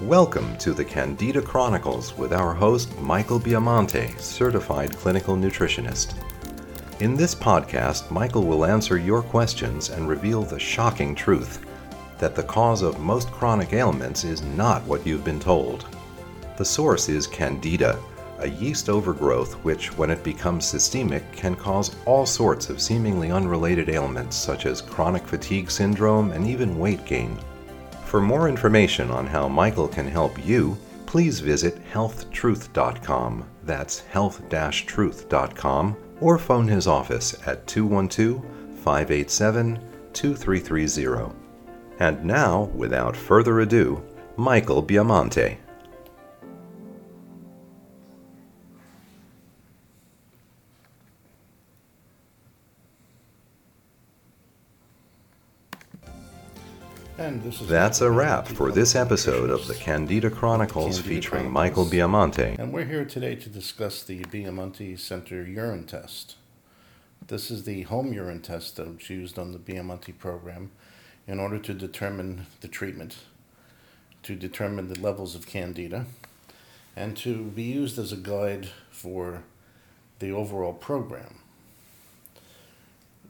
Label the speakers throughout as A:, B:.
A: Welcome to the Candida Chronicles with our host, Michael Biamonte, certified clinical nutritionist. In this podcast, Michael will answer your questions and reveal the shocking truth that the cause of most chronic ailments is not what you've been told. The source is Candida, a yeast overgrowth which, when it becomes systemic, can cause all sorts of seemingly unrelated ailments such as chronic fatigue syndrome and even weight gain. For more information on how Michael can help you, please visit healthtruth.com. That's health truth.com or phone his office at 212 587 2330. And now, without further ado, Michael Biamonte. That's a wrap for this episode of the Candida Chronicles
B: Candida
A: featuring
B: Chronicles.
A: Michael Biamonte.
B: And we're here today to discuss the Biamonte Center urine test. This is the home urine test that's used on the Biamonte program in order to determine the treatment, to determine the levels of candida, and to be used as a guide for the overall program.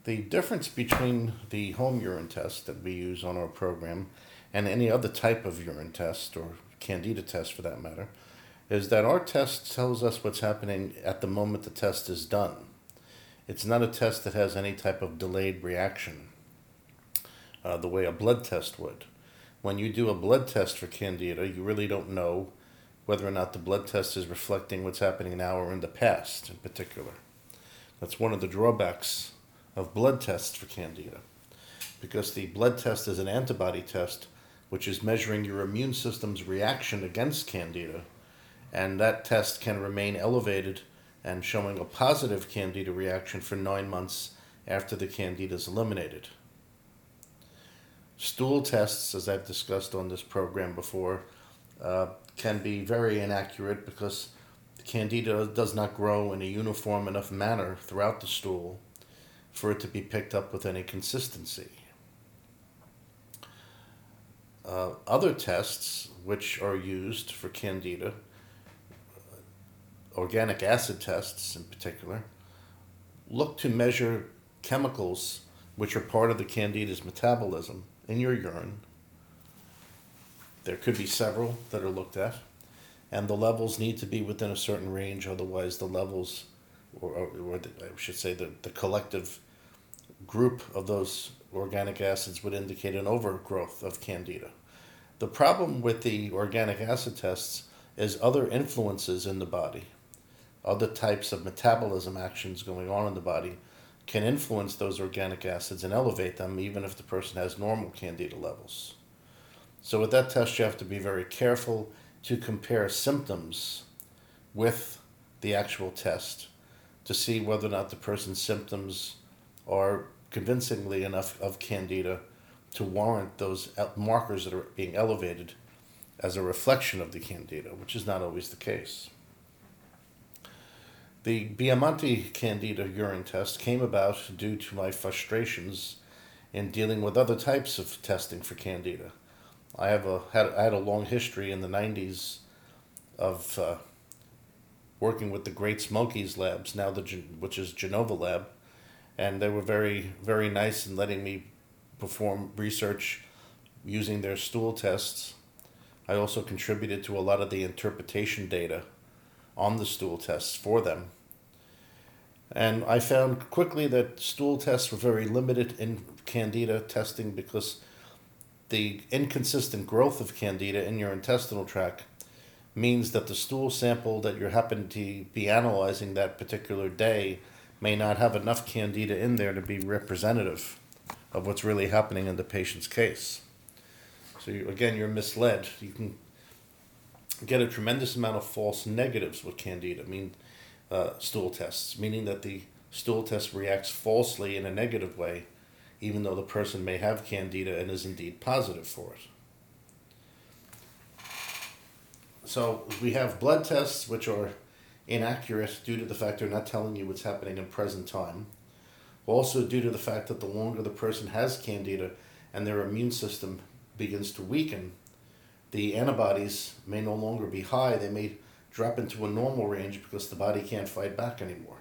B: The difference between the home urine test that we use on our program and any other type of urine test or candida test for that matter is that our test tells us what's happening at the moment the test is done. It's not a test that has any type of delayed reaction uh, the way a blood test would. When you do a blood test for candida, you really don't know whether or not the blood test is reflecting what's happening now or in the past in particular. That's one of the drawbacks of blood tests for candida. Because the blood test is an antibody test which is measuring your immune system's reaction against candida and that test can remain elevated and showing a positive candida reaction for nine months after the candida is eliminated. Stool tests as i've discussed on this program before uh, can be very inaccurate because candida does not grow in a uniform enough manner throughout the stool for it to be picked up with any consistency. Uh, other tests which are used for candida, uh, organic acid tests in particular, look to measure chemicals which are part of the candida's metabolism in your urine. There could be several that are looked at, and the levels need to be within a certain range, otherwise, the levels, or, or, or the, I should say, the, the collective group of those organic acids would indicate an overgrowth of candida. The problem with the organic acid tests is other influences in the body, other types of metabolism actions going on in the body can influence those organic acids and elevate them even if the person has normal candida levels. So with that test you have to be very careful to compare symptoms with the actual test to see whether or not the person's symptoms are convincingly enough of candida to warrant those markers that are being elevated as a reflection of the candida, which is not always the case. The Biamonte candida urine test came about due to my frustrations in dealing with other types of testing for candida. I have a had I had a long history in the '90s of uh, working with the Great Smokies labs, now the which is Genova Lab, and they were very very nice in letting me perform research using their stool tests. I also contributed to a lot of the interpretation data on the stool tests for them. And I found quickly that stool tests were very limited in candida testing because the inconsistent growth of candida in your intestinal tract means that the stool sample that you happen to be analyzing that particular day may not have enough candida in there to be representative of what's really happening in the patient's case. So you, again, you're misled. You can get a tremendous amount of false negatives with candida, mean uh, stool tests, meaning that the stool test reacts falsely in a negative way, even though the person may have candida and is indeed positive for it. So we have blood tests which are inaccurate due to the fact they're not telling you what's happening in present time. Also, due to the fact that the longer the person has candida and their immune system begins to weaken, the antibodies may no longer be high, they may drop into a normal range because the body can't fight back anymore.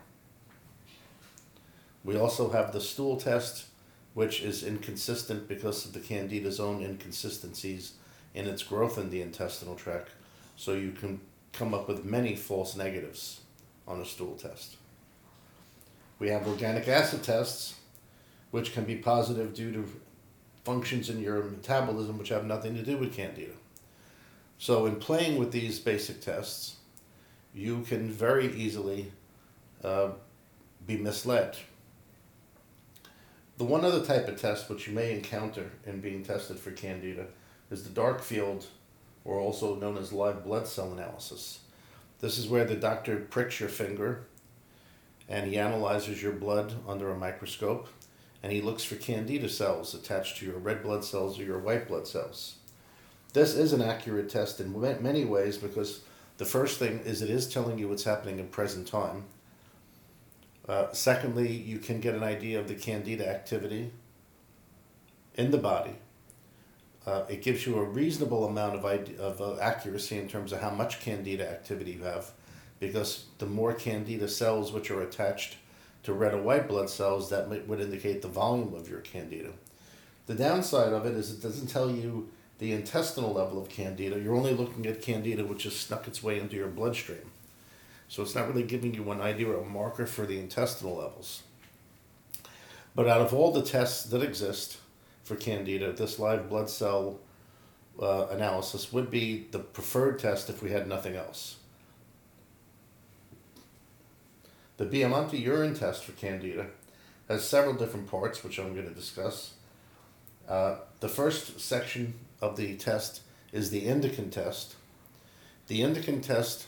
B: We also have the stool test, which is inconsistent because of the candida's own inconsistencies in its growth in the intestinal tract. So you can come up with many false negatives on a stool test. We have organic acid tests, which can be positive due to functions in your metabolism which have nothing to do with candida. So, in playing with these basic tests, you can very easily uh, be misled. The one other type of test which you may encounter in being tested for candida is the dark field, or also known as live blood cell analysis. This is where the doctor pricks your finger and he analyzes your blood under a microscope and he looks for candida cells attached to your red blood cells or your white blood cells. This is an accurate test in many ways because the first thing is it is telling you what's happening in present time. Uh, secondly, you can get an idea of the candida activity in the body. Uh, it gives you a reasonable amount of, idea, of uh, accuracy in terms of how much candida activity you have because the more candida cells which are attached to red or white blood cells, that would indicate the volume of your candida. The downside of it is it doesn't tell you the intestinal level of candida. You're only looking at candida which has snuck its way into your bloodstream. So it's not really giving you an idea or a marker for the intestinal levels. But out of all the tests that exist for candida, this live blood cell uh, analysis would be the preferred test if we had nothing else. The Biamonte urine test for Candida has several different parts, which I'm going to discuss. Uh, the first section of the test is the Indican test. The Indican test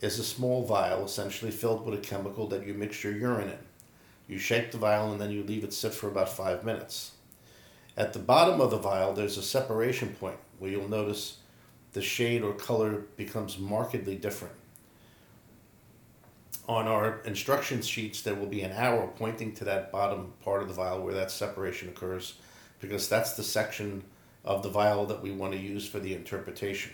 B: is a small vial essentially filled with a chemical that you mix your urine in. You shake the vial and then you leave it sit for about five minutes. At the bottom of the vial, there's a separation point where you'll notice the shade or color becomes markedly different on our instruction sheets, there will be an arrow pointing to that bottom part of the vial where that separation occurs, because that's the section of the vial that we want to use for the interpretation.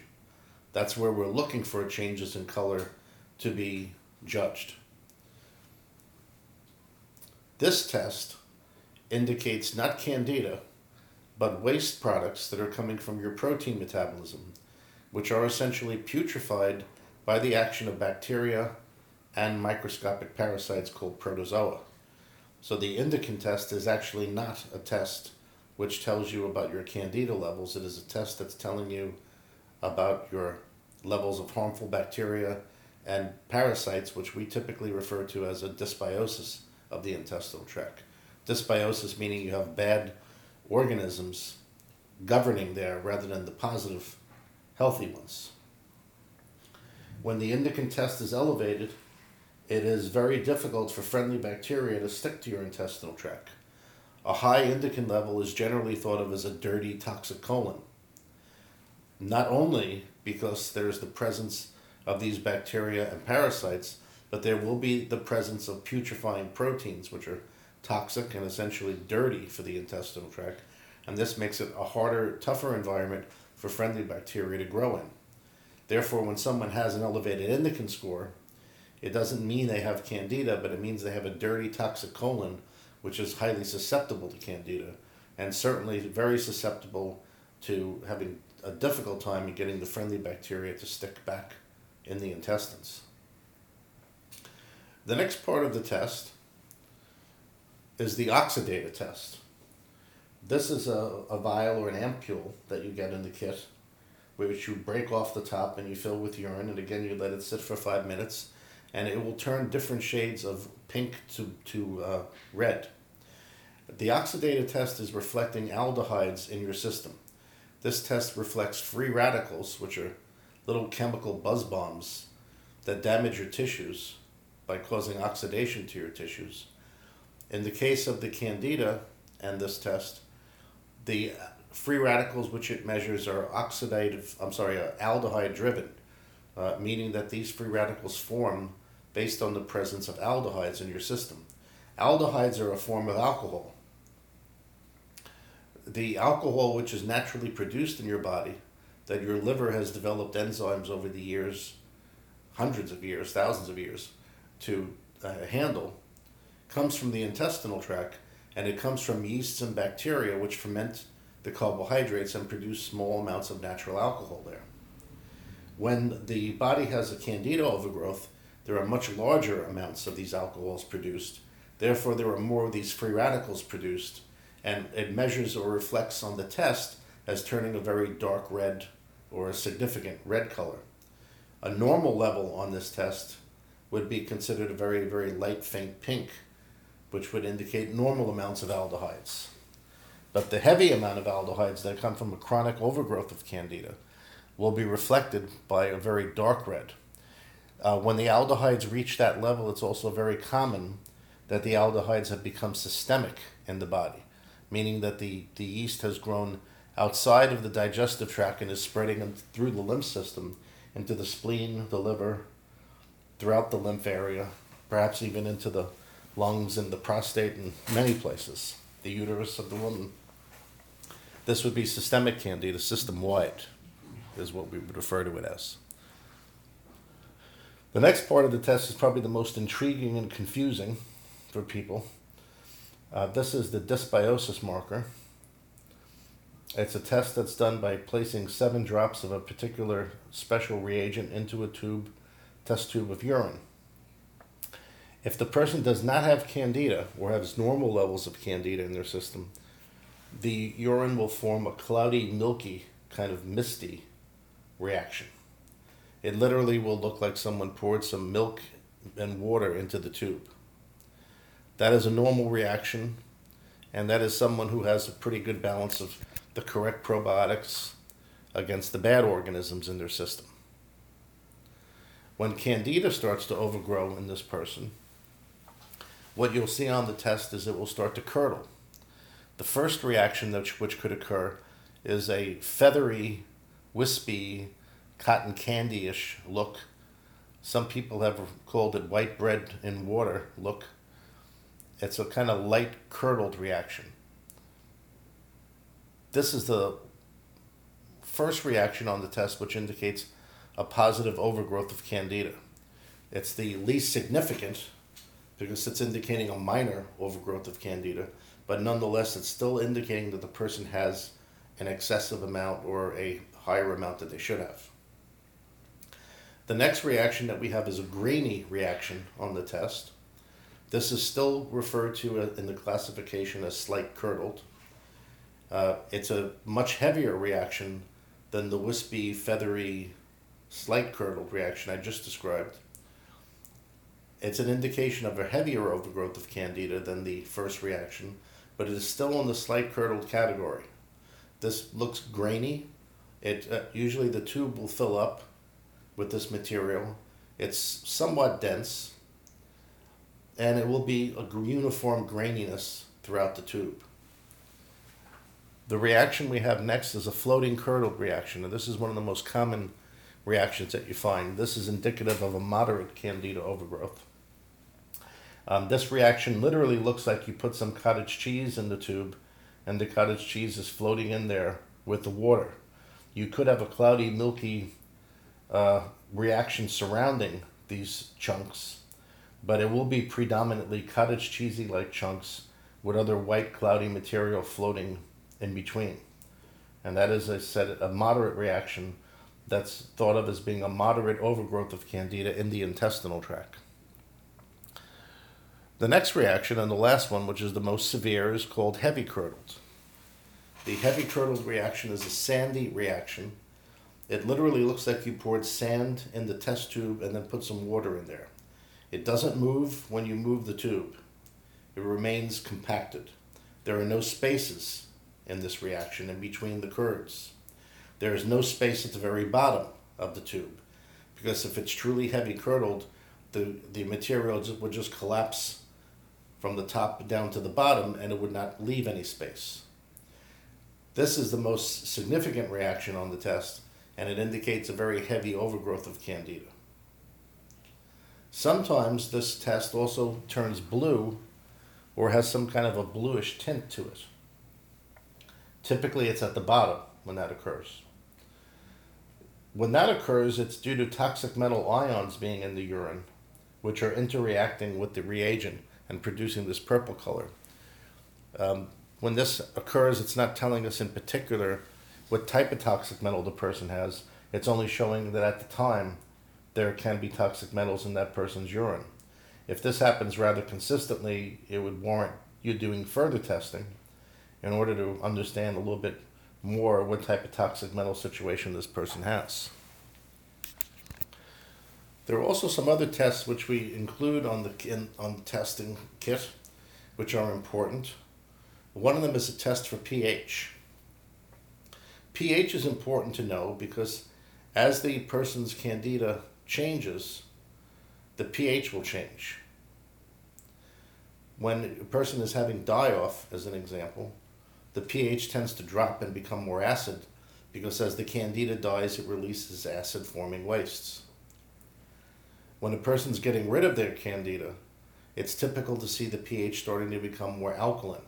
B: That's where we're looking for changes in color to be judged. This test indicates not candida, but waste products that are coming from your protein metabolism, which are essentially putrefied by the action of bacteria and microscopic parasites called protozoa. So the Indican test is actually not a test which tells you about your candida levels. It is a test that's telling you about your levels of harmful bacteria and parasites, which we typically refer to as a dysbiosis of the intestinal tract. Dysbiosis meaning you have bad organisms governing there rather than the positive, healthy ones. When the Indican test is elevated, it is very difficult for friendly bacteria to stick to your intestinal tract. A high indican level is generally thought of as a dirty, toxic colon. Not only because there's the presence of these bacteria and parasites, but there will be the presence of putrefying proteins, which are toxic and essentially dirty for the intestinal tract. And this makes it a harder, tougher environment for friendly bacteria to grow in. Therefore, when someone has an elevated indican score, it doesn't mean they have candida, but it means they have a dirty toxic colon, which is highly susceptible to candida, and certainly very susceptible to having a difficult time in getting the friendly bacteria to stick back in the intestines. The next part of the test is the oxidative test. This is a, a vial or an ampule that you get in the kit, which you break off the top and you fill with urine, and again you let it sit for five minutes and it will turn different shades of pink to, to uh, red. The oxidative test is reflecting aldehydes in your system. This test reflects free radicals, which are little chemical buzz bombs that damage your tissues by causing oxidation to your tissues. In the case of the candida and this test, the free radicals which it measures are oxidative, I'm sorry, uh, aldehyde driven, uh, meaning that these free radicals form based on the presence of aldehydes in your system. Aldehydes are a form of alcohol. The alcohol which is naturally produced in your body that your liver has developed enzymes over the years, hundreds of years, thousands of years, to uh, handle, comes from the intestinal tract, and it comes from yeasts and bacteria which ferment the carbohydrates and produce small amounts of natural alcohol there. When the body has a candida overgrowth, there are much larger amounts of these alcohols produced. Therefore, there are more of these free radicals produced, and it measures or reflects on the test as turning a very dark red or a significant red color. A normal level on this test would be considered a very, very light, faint pink, which would indicate normal amounts of aldehydes. But the heavy amount of aldehydes that come from a chronic overgrowth of candida will be reflected by a very dark red. Uh, when the aldehydes reach that level, it's also very common that the aldehydes have become systemic in the body, meaning that the, the yeast has grown outside of the digestive tract and is spreading through the lymph system into the spleen, the liver, throughout the lymph area, perhaps even into the lungs and the prostate and many places, the uterus of the woman. This would be systemic candida, system wide, is what we would refer to it as. The next part of the test is probably the most intriguing and confusing for people. Uh, this is the dysbiosis marker. It's a test that's done by placing seven drops of a particular special reagent into a tube, test tube of urine. If the person does not have candida or has normal levels of candida in their system, the urine will form a cloudy, milky, kind of misty reaction. It literally will look like someone poured some milk and water into the tube. That is a normal reaction, and that is someone who has a pretty good balance of the correct probiotics against the bad organisms in their system. When candida starts to overgrow in this person, what you'll see on the test is it will start to curdle. The first reaction which, which could occur is a feathery, wispy, cotton candy-ish look. Some people have called it white bread in water look. It's a kind of light curdled reaction. This is the first reaction on the test which indicates a positive overgrowth of candida. It's the least significant because it's indicating a minor overgrowth of candida, but nonetheless it's still indicating that the person has an excessive amount or a higher amount that they should have. The next reaction that we have is a grainy reaction on the test. This is still referred to in the classification as slight curdled. Uh, it's a much heavier reaction than the wispy, feathery, slight curdled reaction I just described. It's an indication of a heavier overgrowth of candida than the first reaction, but it is still in the slight curdled category. This looks grainy. It uh, usually the tube will fill up with this material. It's somewhat dense, and it will be a uniform graininess throughout the tube. The reaction we have next is a floating curdled reaction, and this is one of the most common reactions that you find. This is indicative of a moderate candida overgrowth. Um, this reaction literally looks like you put some cottage cheese in the tube, and the cottage cheese is floating in there with the water. You could have a cloudy, milky uh, reaction surrounding these chunks, but it will be predominantly cottage cheesy like chunks with other white, cloudy material floating in between. And that is, I said, a moderate reaction that's thought of as being a moderate overgrowth of candida in the intestinal tract. The next reaction, and the last one, which is the most severe, is called heavy curdled. The heavy curdled reaction is a sandy reaction. It literally looks like you poured sand in the test tube and then put some water in there. It doesn't move when you move the tube. It remains compacted. There are no spaces in this reaction in between the curds. There is no space at the very bottom of the tube because if it's truly heavy curdled, the, the material would just collapse from the top down to the bottom and it would not leave any space. This is the most significant reaction on the test and it indicates a very heavy overgrowth of candida. Sometimes this test also turns blue or has some kind of a bluish tint to it. Typically, it's at the bottom when that occurs. When that occurs, it's due to toxic metal ions being in the urine, which are interreacting with the reagent and producing this purple color. Um, when this occurs, it's not telling us in particular what type of toxic metal the person has. It's only showing that at the time there can be toxic metals in that person's urine. If this happens rather consistently, it would warrant you doing further testing in order to understand a little bit more what type of toxic metal situation this person has. There are also some other tests which we include on the in, on the testing kit, which are important. One of them is a test for pH. pH is important to know because as the person's candida changes, the pH will change. When a person is having die off, as an example, the pH tends to drop and become more acid because as the candida dies, it releases acid forming wastes. When a person's getting rid of their candida, it's typical to see the pH starting to become more alkaline.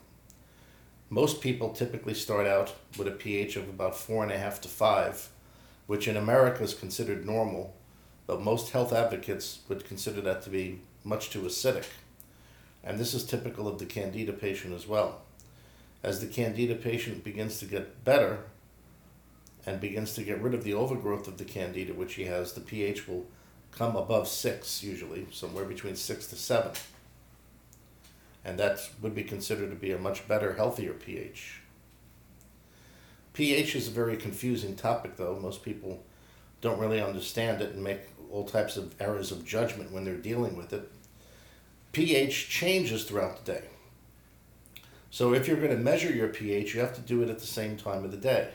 B: Most people typically start out with a pH of about four and a half to five, which in America is considered normal, but most health advocates would consider that to be much too acidic. And this is typical of the candida patient as well. As the candida patient begins to get better and begins to get rid of the overgrowth of the candida, which he has, the pH will come above six, usually, somewhere between six to seven and that would be considered to be a much better, healthier pH. pH is a very confusing topic, though. Most people don't really understand it and make all types of errors of judgment when they're dealing with it. pH changes throughout the day. So if you're going to measure your pH, you have to do it at the same time of the day.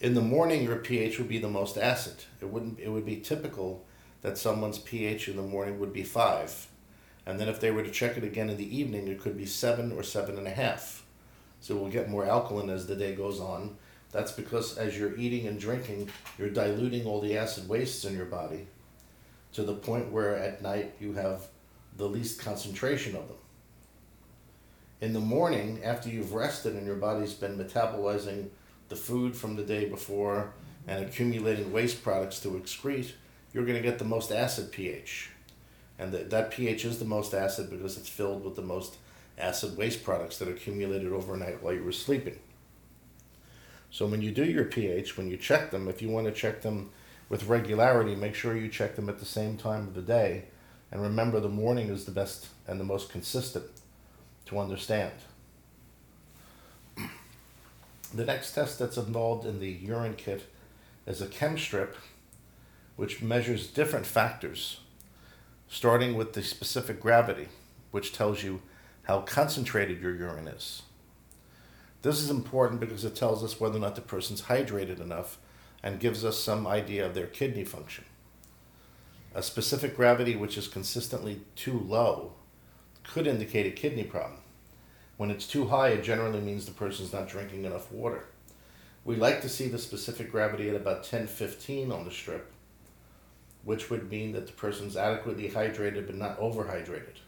B: In the morning, your pH would be the most acid. It wouldn't. It would be typical that someone's pH in the morning would be five and then if they were to check it again in the evening, it could be seven or seven and a half. So we'll get more alkaline as the day goes on. That's because as you're eating and drinking, you're diluting all the acid wastes in your body to the point where at night you have the least concentration of them. In the morning, after you've rested and your body's been metabolizing the food from the day before and accumulating waste products to excrete, you're going to get the most acid pH and that that pH is the most acid because it's filled with the most acid waste products that accumulated overnight while you were sleeping. So when you do your pH, when you check them, if you want to check them with regularity, make sure you check them at the same time of the day. And remember, the morning is the best and the most consistent to understand. The next test that's involved in the urine kit is a chem strip, which measures different factors starting with the specific gravity, which tells you how concentrated your urine is. This is important because it tells us whether or not the person's hydrated enough and gives us some idea of their kidney function. A specific gravity which is consistently too low could indicate a kidney problem. When it's too high, it generally means the person's not drinking enough water. We like to see the specific gravity at about 1015 on the strip which would mean that the person's adequately hydrated but not overhydrated.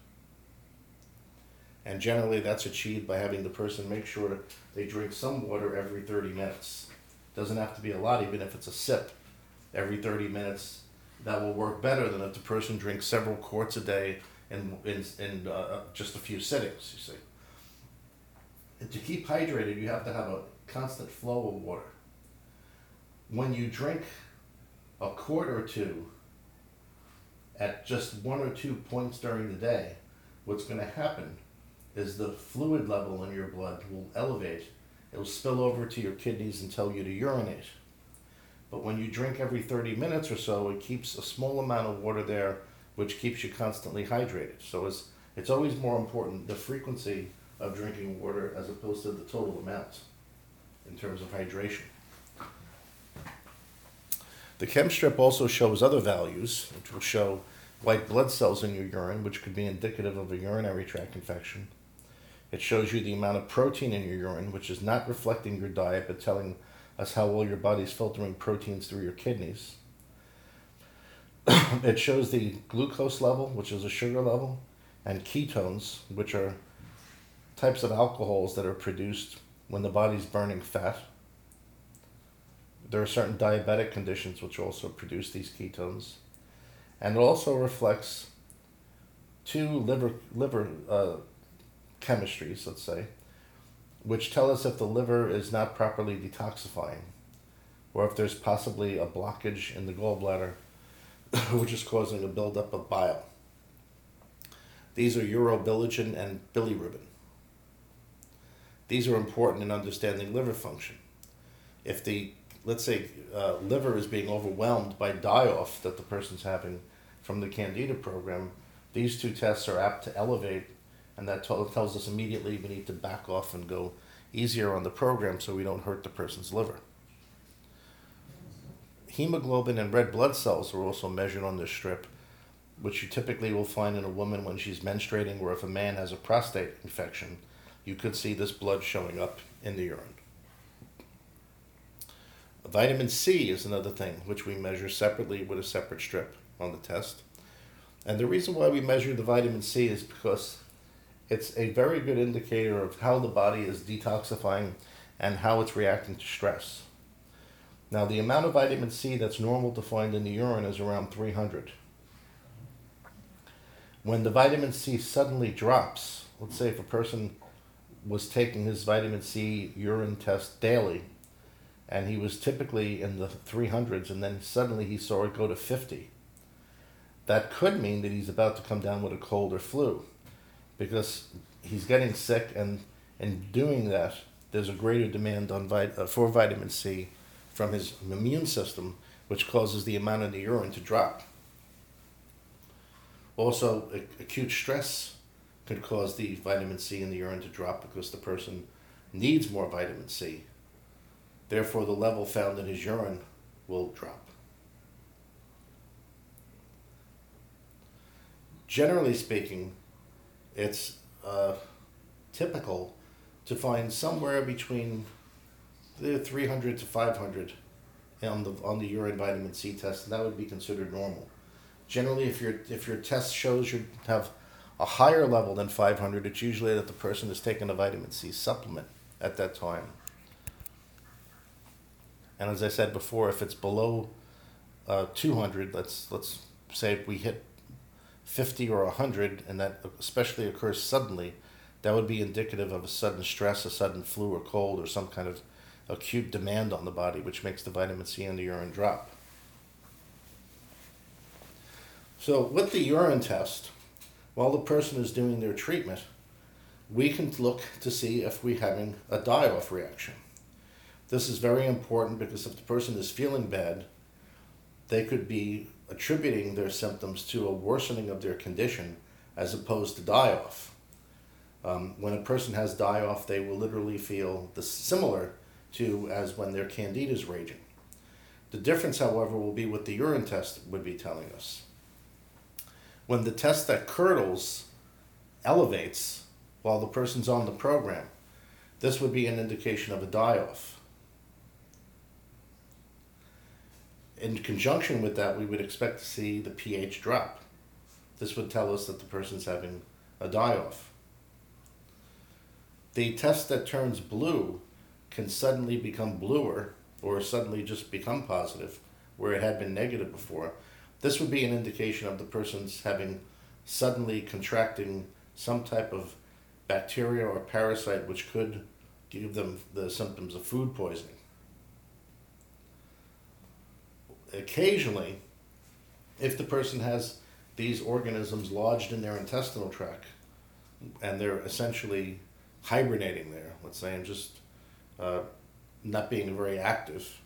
B: And generally, that's achieved by having the person make sure they drink some water every 30 minutes. Doesn't have to be a lot, even if it's a sip every 30 minutes. That will work better than if the person drinks several quarts a day in, in, in uh, just a few sittings, you see. To keep hydrated, you have to have a constant flow of water. When you drink a quart or two at just one or two points during the day, what's going to happen is the fluid level in your blood will elevate. It will spill over to your kidneys and tell you to urinate. But when you drink every 30 minutes or so, it keeps a small amount of water there, which keeps you constantly hydrated. So it's, it's always more important the frequency of drinking water as opposed to the total amount in terms of hydration. The chem strip also shows other values, which will show white blood cells in your urine, which could be indicative of a urinary tract infection. It shows you the amount of protein in your urine, which is not reflecting your diet, but telling us how well your body's filtering proteins through your kidneys. it shows the glucose level, which is a sugar level, and ketones, which are types of alcohols that are produced when the body's burning fat there are certain diabetic conditions which also produce these ketones. And it also reflects two liver, liver uh, chemistries, let's say, which tell us if the liver is not properly detoxifying or if there's possibly a blockage in the gallbladder which is causing a buildup of bile. These are urobilinogen and bilirubin. These are important in understanding liver function. If the, let's say, uh, liver is being overwhelmed by die-off that the person's having from the Candida program, these two tests are apt to elevate, and that t- tells us immediately we need to back off and go easier on the program so we don't hurt the person's liver. Hemoglobin and red blood cells are also measured on this strip, which you typically will find in a woman when she's menstruating, or if a man has a prostate infection, you could see this blood showing up in the urine. Vitamin C is another thing which we measure separately with a separate strip on the test. And the reason why we measure the vitamin C is because it's a very good indicator of how the body is detoxifying and how it's reacting to stress. Now, the amount of vitamin C that's normal to find in the urine is around 300. When the vitamin C suddenly drops, let's say if a person was taking his vitamin C urine test daily, and he was typically in the 300s, and then suddenly he saw it go to 50. That could mean that he's about to come down with a cold or flu because he's getting sick, and in doing that, there's a greater demand on vit- uh, for vitamin C from his immune system, which causes the amount in the urine to drop. Also, acute stress could cause the vitamin C in the urine to drop because the person needs more vitamin C. Therefore, the level found in his urine will drop. Generally speaking, it's uh, typical to find somewhere between the 300 to 500 on the on the urine vitamin C test, and that would be considered normal. Generally, if your if your test shows you have a higher level than 500, it's usually that the person has taken a vitamin C supplement at that time. And as I said before, if it's below uh, 200, let's let's say we hit 50 or 100, and that especially occurs suddenly, that would be indicative of a sudden stress, a sudden flu or cold, or some kind of acute demand on the body, which makes the vitamin C in the urine drop. So, with the urine test, while the person is doing their treatment, we can look to see if we're having a die off reaction. This is very important because if the person is feeling bad, they could be attributing their symptoms to a worsening of their condition as opposed to die off. Um, when a person has die off, they will literally feel the similar to as when their candida is raging. The difference, however, will be what the urine test would be telling us when the test that curdles elevates while the person's on the program, this would be an indication of a die-off. In conjunction with that, we would expect to see the pH drop. This would tell us that the person's having a die-off. The test that turns blue can suddenly become bluer or suddenly just become positive where it had been negative before this would be an indication of the person's having suddenly contracting some type of bacteria or parasite which could give them the symptoms of food poisoning. Occasionally, if the person has these organisms lodged in their intestinal tract and they're essentially hibernating there, let's say, and just uh, not being very active,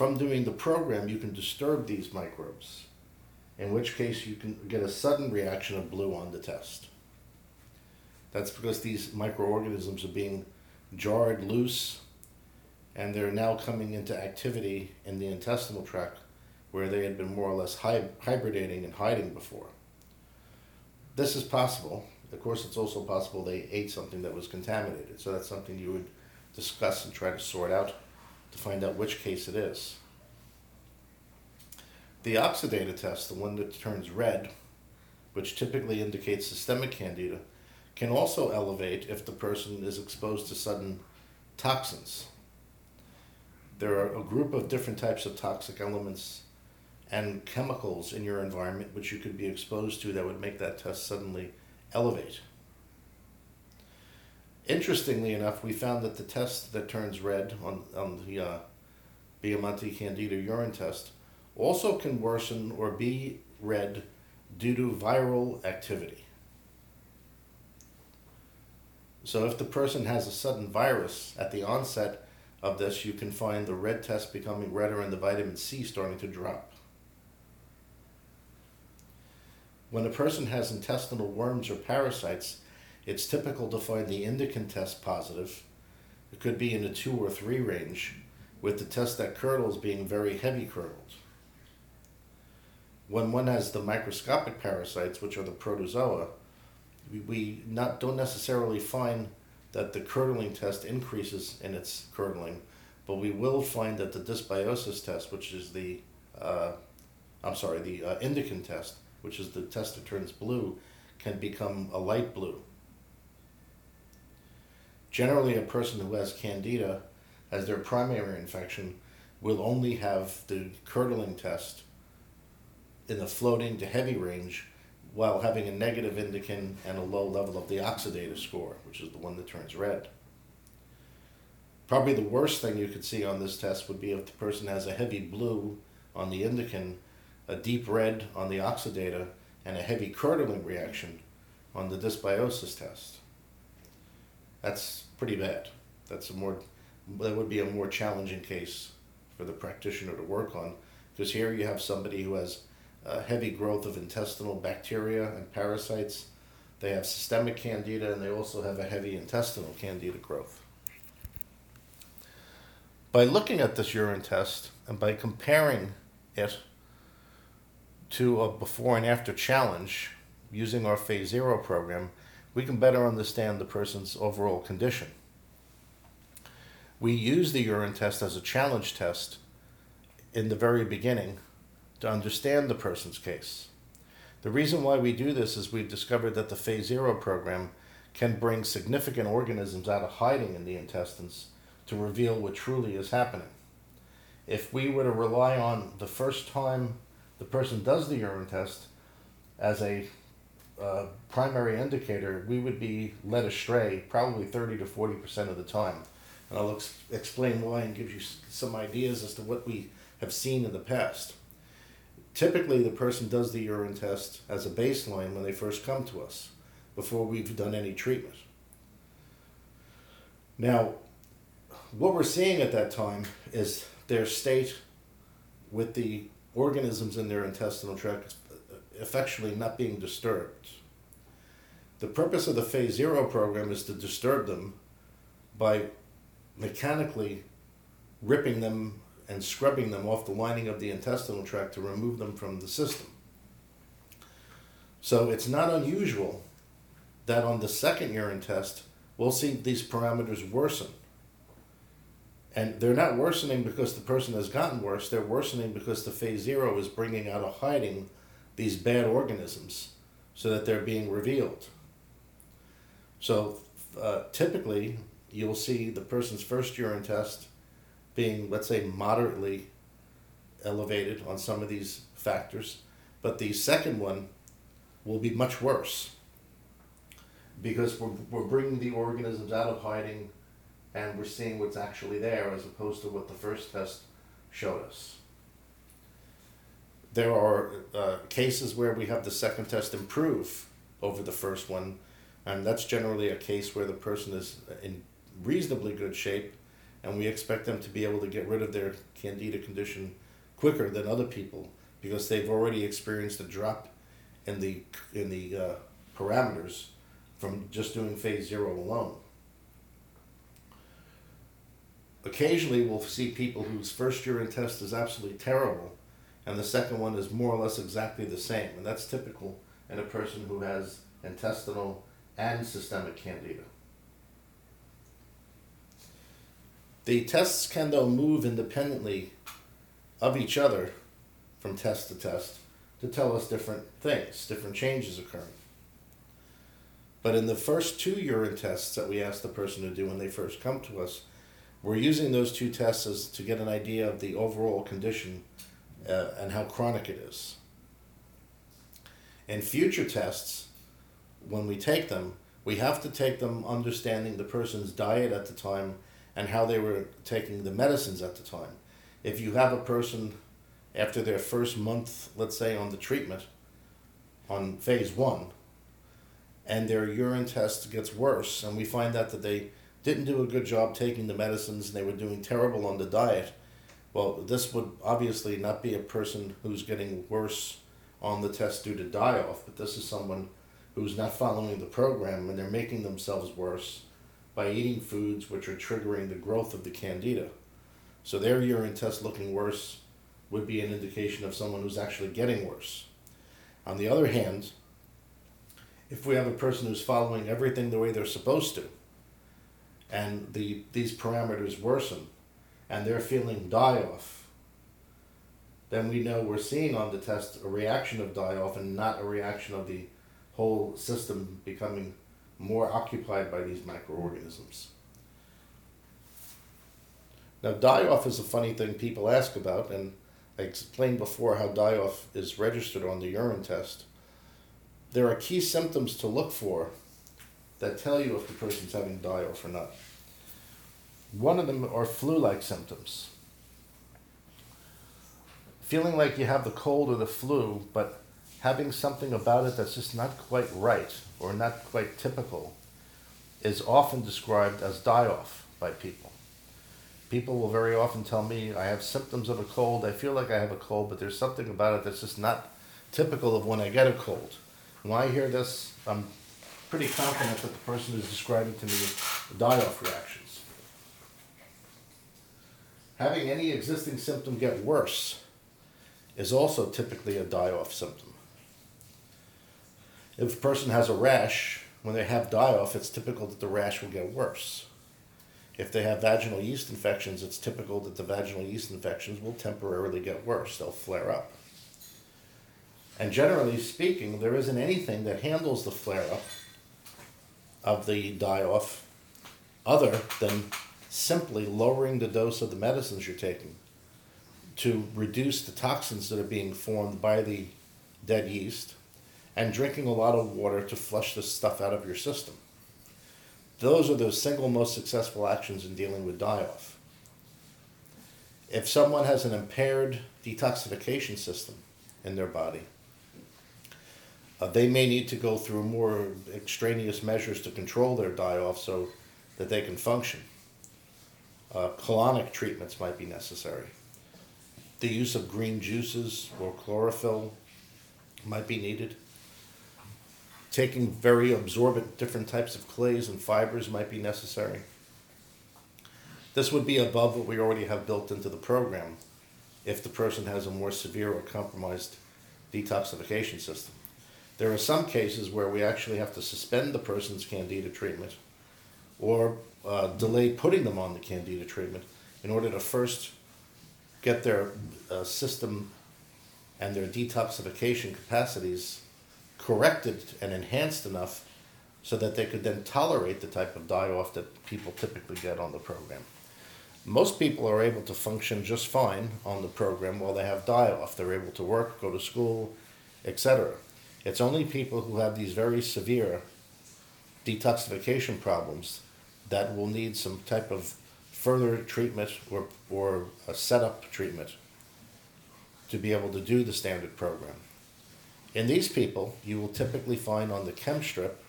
B: from doing the program, you can disturb these microbes, in which case you can get a sudden reaction of blue on the test. That's because these microorganisms are being jarred loose and they're now coming into activity in the intestinal tract where they had been more or less hibernating and hiding before. This is possible. Of course, it's also possible they ate something that was contaminated, so that's something you would discuss and try to sort out to find out which case it is. The oxidative test, the one that turns red, which typically indicates systemic candida, can also elevate if the person is exposed to sudden toxins. there are a group of different types of toxic elements and chemicals in your environment which you could be exposed to that would make that test suddenly elevate. Interestingly enough, we found that the test that turns red on, on the uh, Biamonte Candida urine test also can worsen or be red due to viral activity. So, if the person has a sudden virus at the onset of this, you can find the red test becoming redder and the vitamin C starting to drop. When a person has intestinal worms or parasites, it's typical to find the indican test positive. It could be in the 2 or 3 range, with the test that curdles being very heavy curdled. When one has the microscopic parasites, which are the protozoa, we, not don't necessarily find that the curdling test increases in its curdling, but we will find that the dysbiosis test, which is the, uh, I'm sorry, the uh, indican test, which is the test that turns blue, can become a light blue. Generally, a person who has candida as their primary infection will only have the curdling test in the floating to heavy range while having a negative indican and a low level of the oxidative score, which is the one that turns red. Probably the worst thing you could see on this test would be if the person has a heavy blue on the indican, a deep red on the oxidator, and a heavy curdling reaction on the dysbiosis test. That's pretty bad. That's a more that would be a more challenging case for the practitioner to work on because here you have somebody who has a heavy growth of intestinal bacteria and parasites. They have systemic candida and they also have a heavy intestinal candida growth. By looking at this urine test and by comparing it to a before and after challenge using our phase zero program, we can better understand the person's overall condition. We use the urine test as a challenge test in the very beginning to understand the person's case. The reason why we do this is we've discovered that the phase zero program can bring significant organisms out of hiding in the intestines to reveal what truly is happening. If we were to rely on the first time the person does the urine test as a uh, primary indicator, we would be led astray probably 30 to 40% of the time. And I'll ex- explain why and give you some ideas as to what we have seen in the past. Typically, the person does the urine test as a baseline when they first come to us before we've done any treatment. Now, what we're seeing at that time is their state with the organisms in their intestinal tract effectually not being disturbed. The purpose of the phase zero program is to disturb them by mechanically ripping them and scrubbing them off the lining of the intestinal tract to remove them from the system. So it's not unusual that on the second urine test, we'll see these parameters worsen. And they're not worsening because the person has gotten worse, they're worsening because the phase zero is bringing out a hiding these bad organisms so that they're being revealed. So uh, typically, you'll see the person's first urine test being, let's say, moderately elevated on some of these factors, but the second one will be much worse because we're, we're bringing the organisms out of hiding and we're seeing what's actually there as opposed to what the first test showed us. There are uh, cases where we have the second test improve over the first one, and that's generally a case where the person is in reasonably good shape, and we expect them to be able to get rid of their candida condition quicker than other people because they've already experienced a drop in the in the uh, parameters from just doing phase zero alone. Occasionally, we'll see people whose first urine test is absolutely terrible, and the second one is more or less exactly the same, and that's typical in a person who has intestinal and systemic candida. The tests can, though, move independently of each other from test to test to tell us different things, different changes occurring. But in the first two urine tests that we ask the person to do when they first come to us, We're using those two tests as, to get an idea of the overall condition uh, and how chronic it is. In future tests, when we take them, we have to take them understanding the person's diet at the time and how they were taking the medicines at the time. If you have a person after their first month, let's say, on the treatment, on phase one, and their urine test gets worse, and we find out that they didn't do a good job taking the medicines and they were doing terrible on the diet, well, this would obviously not be a person who's getting worse on the test due to die off, but this is someone who's not following the program and they're making themselves worse by eating foods which are triggering the growth of the candida. So their urine test looking worse would be an indication of someone who's actually getting worse. On the other hand, if we have a person who's following everything the way they're supposed to, and the these parameters worsen, and they're feeling die off, then we know we're seeing on the test a reaction of die off and not a reaction of the whole system becoming more occupied by these microorganisms. Now, die off is a funny thing people ask about, and I explained before how die off is registered on the urine test. There are key symptoms to look for that tell you if the person's having die off or not. One of them are flu like symptoms. Feeling like you have the cold or the flu, but having something about it that's just not quite right or not quite typical is often described as die off by people. People will very often tell me, I have symptoms of a cold, I feel like I have a cold, but there's something about it that's just not typical of when I get a cold. When I hear this, I'm pretty confident that the person is describing to me a die off reactions. Having any existing symptom get worse is also typically a die off symptom. If a person has a rash, when they have die off, it's typical that the rash will get worse. If they have vaginal yeast infections, it's typical that the vaginal yeast infections will temporarily get worse. They'll flare up. And generally speaking, there isn't anything that handles the flare up of the die off other than simply lowering the dose of the medicines you're taking to reduce the toxins that are being formed by the dead yeast and drinking a lot of water to flush this stuff out of your system. Those are the single most successful actions in dealing with die off. If someone has an impaired detoxification system in their body, uh, they may need to go through more extraneous measures to control their die off so that they can function. Uh, colonic treatments might be necessary. The use of green juices or chlorophyll might be needed. Taking very absorbent different types of clays and fibers might be necessary. This would be above what we already have built into the program if the person has a more severe or compromised detoxification system. There are some cases where we actually have to suspend the person's candida treatment or uh, delay putting them on the candida treatment in order to first get their uh, system and their detoxification capacities corrected and enhanced enough so that they could then tolerate the type of die off that people typically get on the program. Most people are able to function just fine on the program while they have die off. They're able to work, go to school, etc. It's only people who have these very severe detoxification problems that will need some type of further treatment or, or a setup treatment to be able to do the standard program. In these people, you will typically find on the chem strip,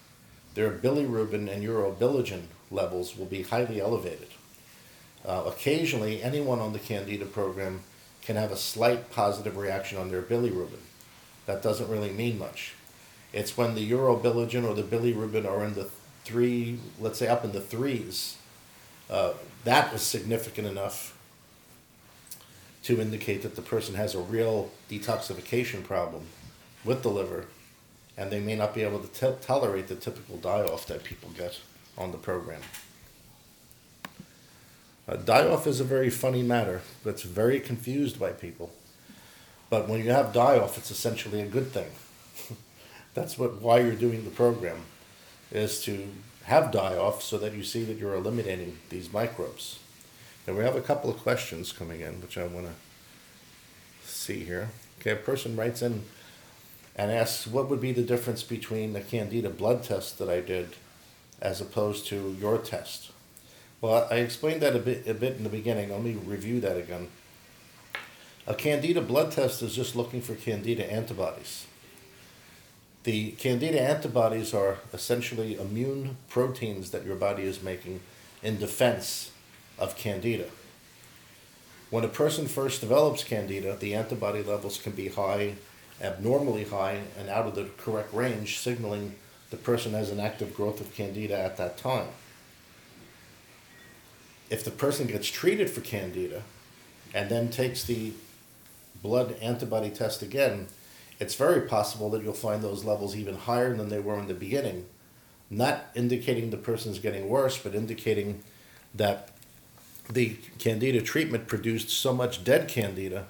B: their bilirubin and urobilinogen levels will be highly elevated. Uh, occasionally, anyone on the Candida program can have a slight positive reaction on their bilirubin. That doesn't really mean much. It's when the urobilinogen or the bilirubin are in the three, let's say up in the threes, uh, that is significant enough to indicate that the person has a real detoxification problem with the liver, and they may not be able to t- tolerate the typical die off that people get on the program. Uh, die off is a very funny matter that's very confused by people. But when you have die off, it's essentially a good thing. that's what why you're doing the program, is to have die off so that you see that you're eliminating these microbes. And we have a couple of questions coming in, which I want to see here. Okay, a person writes in and asks, what would be the difference between the Candida blood test that I did as opposed to your test? Well, I explained that a bit, a bit in the beginning. Let me review that again. A Candida blood test is just looking for Candida antibodies. The Candida antibodies are essentially immune proteins that your body is making in defense of Candida. When a person first develops Candida, the antibody levels can be high, abnormally high, and out of the correct range, signaling the person has an active growth of Candida at that time. If the person gets treated for Candida and then takes the blood antibody test again, it's very possible that you'll find those levels even higher than they were in the beginning, not indicating the person's getting worse, but indicating that the candida treatment produced so much dead candida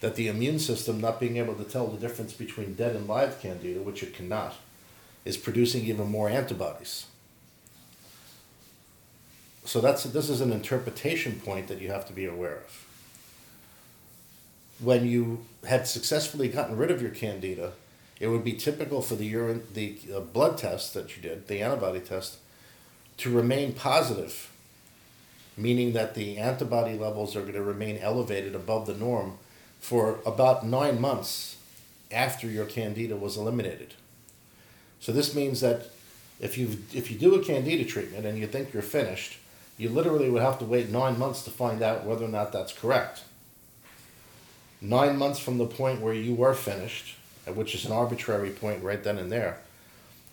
B: that the immune system, not being able to tell the difference between dead and live candida, which it cannot, is producing even more antibodies. So that's this is an interpretation point that you have to be aware of. When you had successfully gotten rid of your candida, it would be typical for the urine, the uh, blood test that you did, the antibody test, to remain positive meaning that the antibody levels are going to remain elevated above the norm for about nine months after your candida was eliminated. So this means that if you if you do a candida treatment and you think you're finished, you literally would have to wait nine months to find out whether or not that's correct. Nine months from the point where you were finished, which is an arbitrary point right then and there,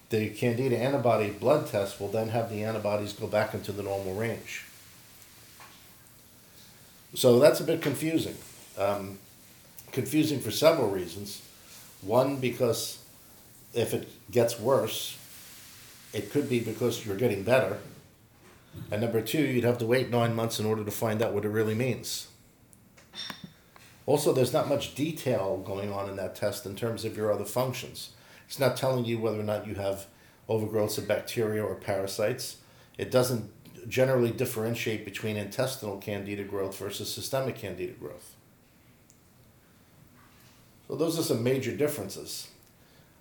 B: the candida antibody blood test will then have the antibodies go back into the normal range. So that's a bit confusing. Um, confusing for several reasons. One, because if it gets worse, it could be because you're getting better. And number two, you'd have to wait nine months in order to find out what it really means. Also, there's not much detail going on in that test in terms of your other functions. It's not telling you whether or not you have overgrowths of bacteria or parasites. It doesn't generally differentiate between intestinal candida growth versus systemic candida growth. So those are some major differences.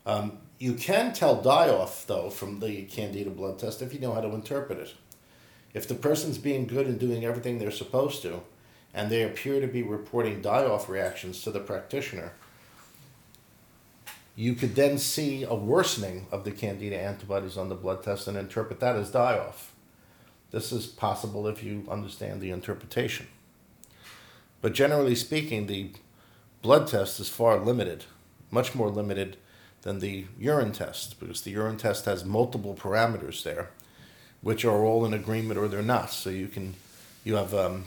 B: Um, you can tell die off, though, from the candida blood test if you know how to interpret it. If the person's being good and doing everything they're supposed to, and they appear to be reporting die off reactions to the practitioner, you could then see a worsening of the candida antibodies on the blood test and interpret that as die off. This is possible if you understand the interpretation. But generally speaking, the blood test is far limited, much more limited than the urine test, because the urine test has multiple parameters there, which are all in agreement or they're not. So you can, you have um,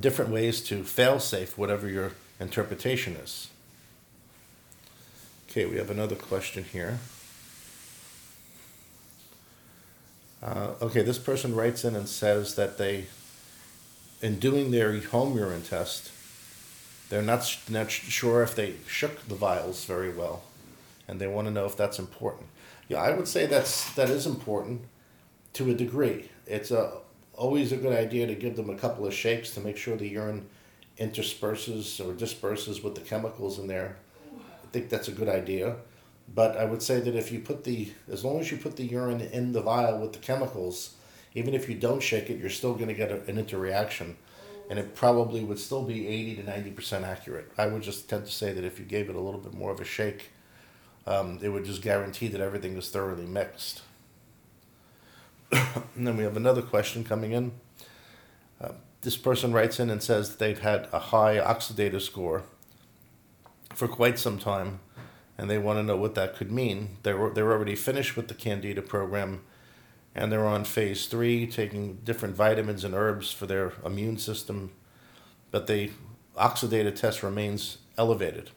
B: different ways to fail safe whatever your interpretation is. Okay, we have another question here. Uh, okay, this person writes in and says that they, in doing their home urine test, they're not, not sure if they shook the vials very well, and they want to know if that's important. Yeah, I would say that's that is important to a degree. It's a always a good idea to give them a couple of shakes to make sure the urine intersperses or disperses with the chemicals in there. I think that's a good idea. But I would say that if you put the, as long as you put the urine in the vial with the chemicals, even if you don't shake it, you're still going to get a, an interreaction. And it probably would still be 80 to 90% accurate. I would just tend to say that if you gave it a little bit more of a shake, um, it would just guarantee that everything is thoroughly mixed. and then we have another question coming in. Uh, this person writes in and says they've had a high oxidative score for quite some time and they want to know what that could mean. They're, they're already finished with the Candida program and they're on phase three, taking different vitamins and herbs for their immune system, but the oxidative test remains elevated.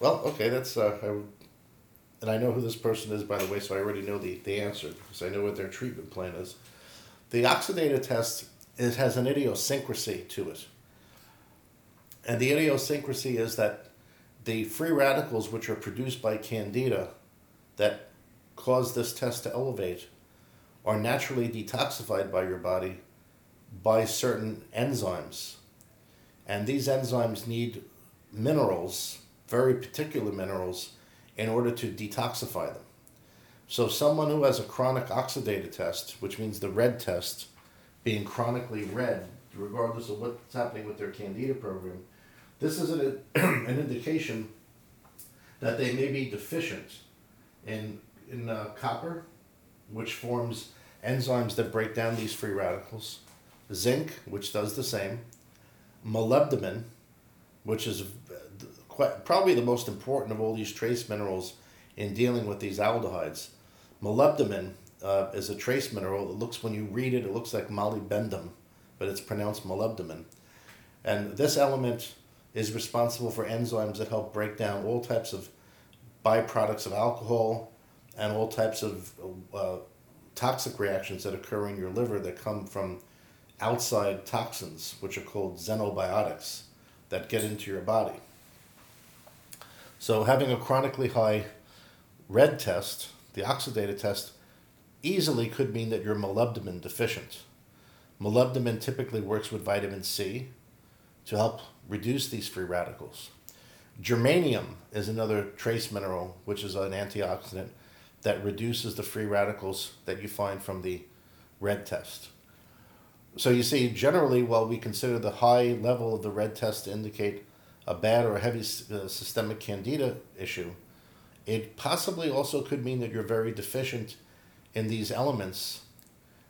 B: Well, okay, that's, uh, I, and I know who this person is, by the way, so I already know the, the answer because I know what their treatment plan is. The oxidative test is, has an idiosyncrasy to it. And the idiosyncrasy is that the free radicals which are produced by candida that cause this test to elevate are naturally detoxified by your body by certain enzymes. And these enzymes need minerals, very particular minerals, in order to detoxify them. So, someone who has a chronic oxidative test, which means the red test being chronically red, regardless of what's happening with their candida program, this is an, an indication that they may be deficient in, in uh, copper, which forms enzymes that break down these free radicals, zinc, which does the same, molybdenum, which is quite, probably the most important of all these trace minerals in dealing with these aldehydes. Molybdenum uh, is a trace mineral. It looks, when you read it, it looks like molybdenum, but it's pronounced molybdenum. And this element is responsible for enzymes that help break down all types of byproducts of alcohol and all types of uh, toxic reactions that occur in your liver that come from outside toxins, which are called xenobiotics, that get into your body. So, having a chronically high red test, the oxidative test, easily could mean that you're molybdenum deficient. Molybdenum typically works with vitamin C to help reduce these free radicals. Germanium is another trace mineral, which is an antioxidant that reduces the free radicals that you find from the red test. So you see, generally, while we consider the high level of the red test to indicate a bad or heavy uh, systemic candida issue, it possibly also could mean that you're very deficient in these elements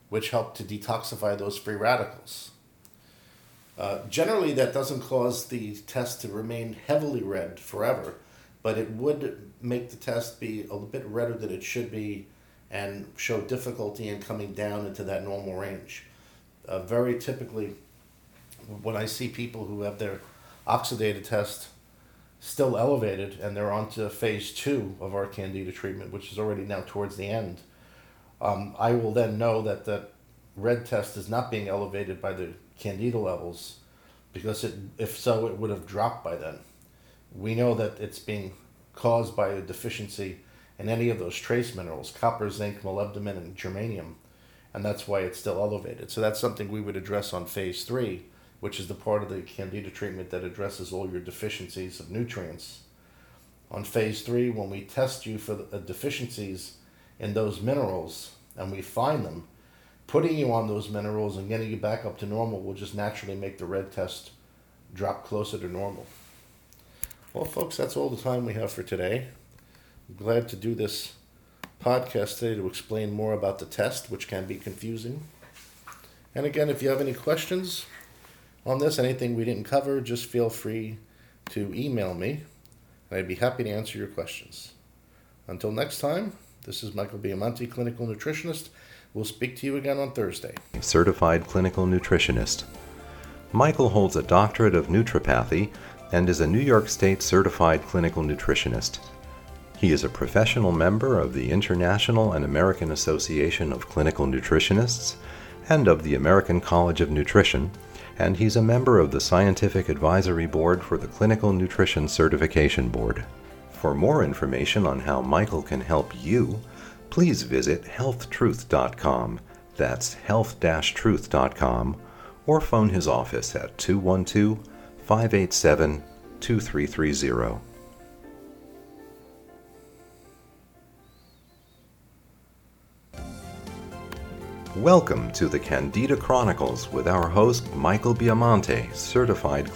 B: which help to detoxify those free radicals. Uh, generally, that doesn't cause the test to remain heavily red forever, but it would make the test be a little bit redder than it should be and show difficulty in coming down into that normal range. Uh, very typically, when I see people who have their oxidative test still elevated and they're on to phase two of our candida treatment, which is already now towards the end, um, I will then know that the red test is not being elevated by the candida levels because it, if so, it would have dropped by then. We know that it's being caused by a deficiency in any of those trace minerals copper, zinc, molybdenum, and germanium, and that's why it's still elevated. So that's something we would address on phase three, which is the part of the candida treatment that addresses all your deficiencies of nutrients. On phase three, when we test you for the uh, deficiencies in those minerals and we find them, putting you on those minerals and getting you back up to normal will just naturally make the red test drop closer to normal. Well, folks, that's all the time we have for today. I'm glad to do this podcast today to explain more about the test, which can be confusing. And again, if you have any questions on this, anything we didn't cover, just feel free to email me, and I'd be happy to answer your questions. Until next time, this is Michael Biamonte, clinical nutritionist. We'll speak to you again on Thursday.
A: Certified clinical nutritionist. Michael holds a doctorate of naturopathy and is a New York State certified clinical nutritionist. He is a professional member of the International and American Association of Clinical Nutritionists and of the American College of Nutrition, and he's a member of the Scientific Advisory Board for the Clinical Nutrition Certification Board. For more information on how Michael can help you, please visit healthtruth.com. That's health-truth.com or phone his office at 212 587 2330. Welcome to the Candida Chronicles with our host Michael Biamonte, certified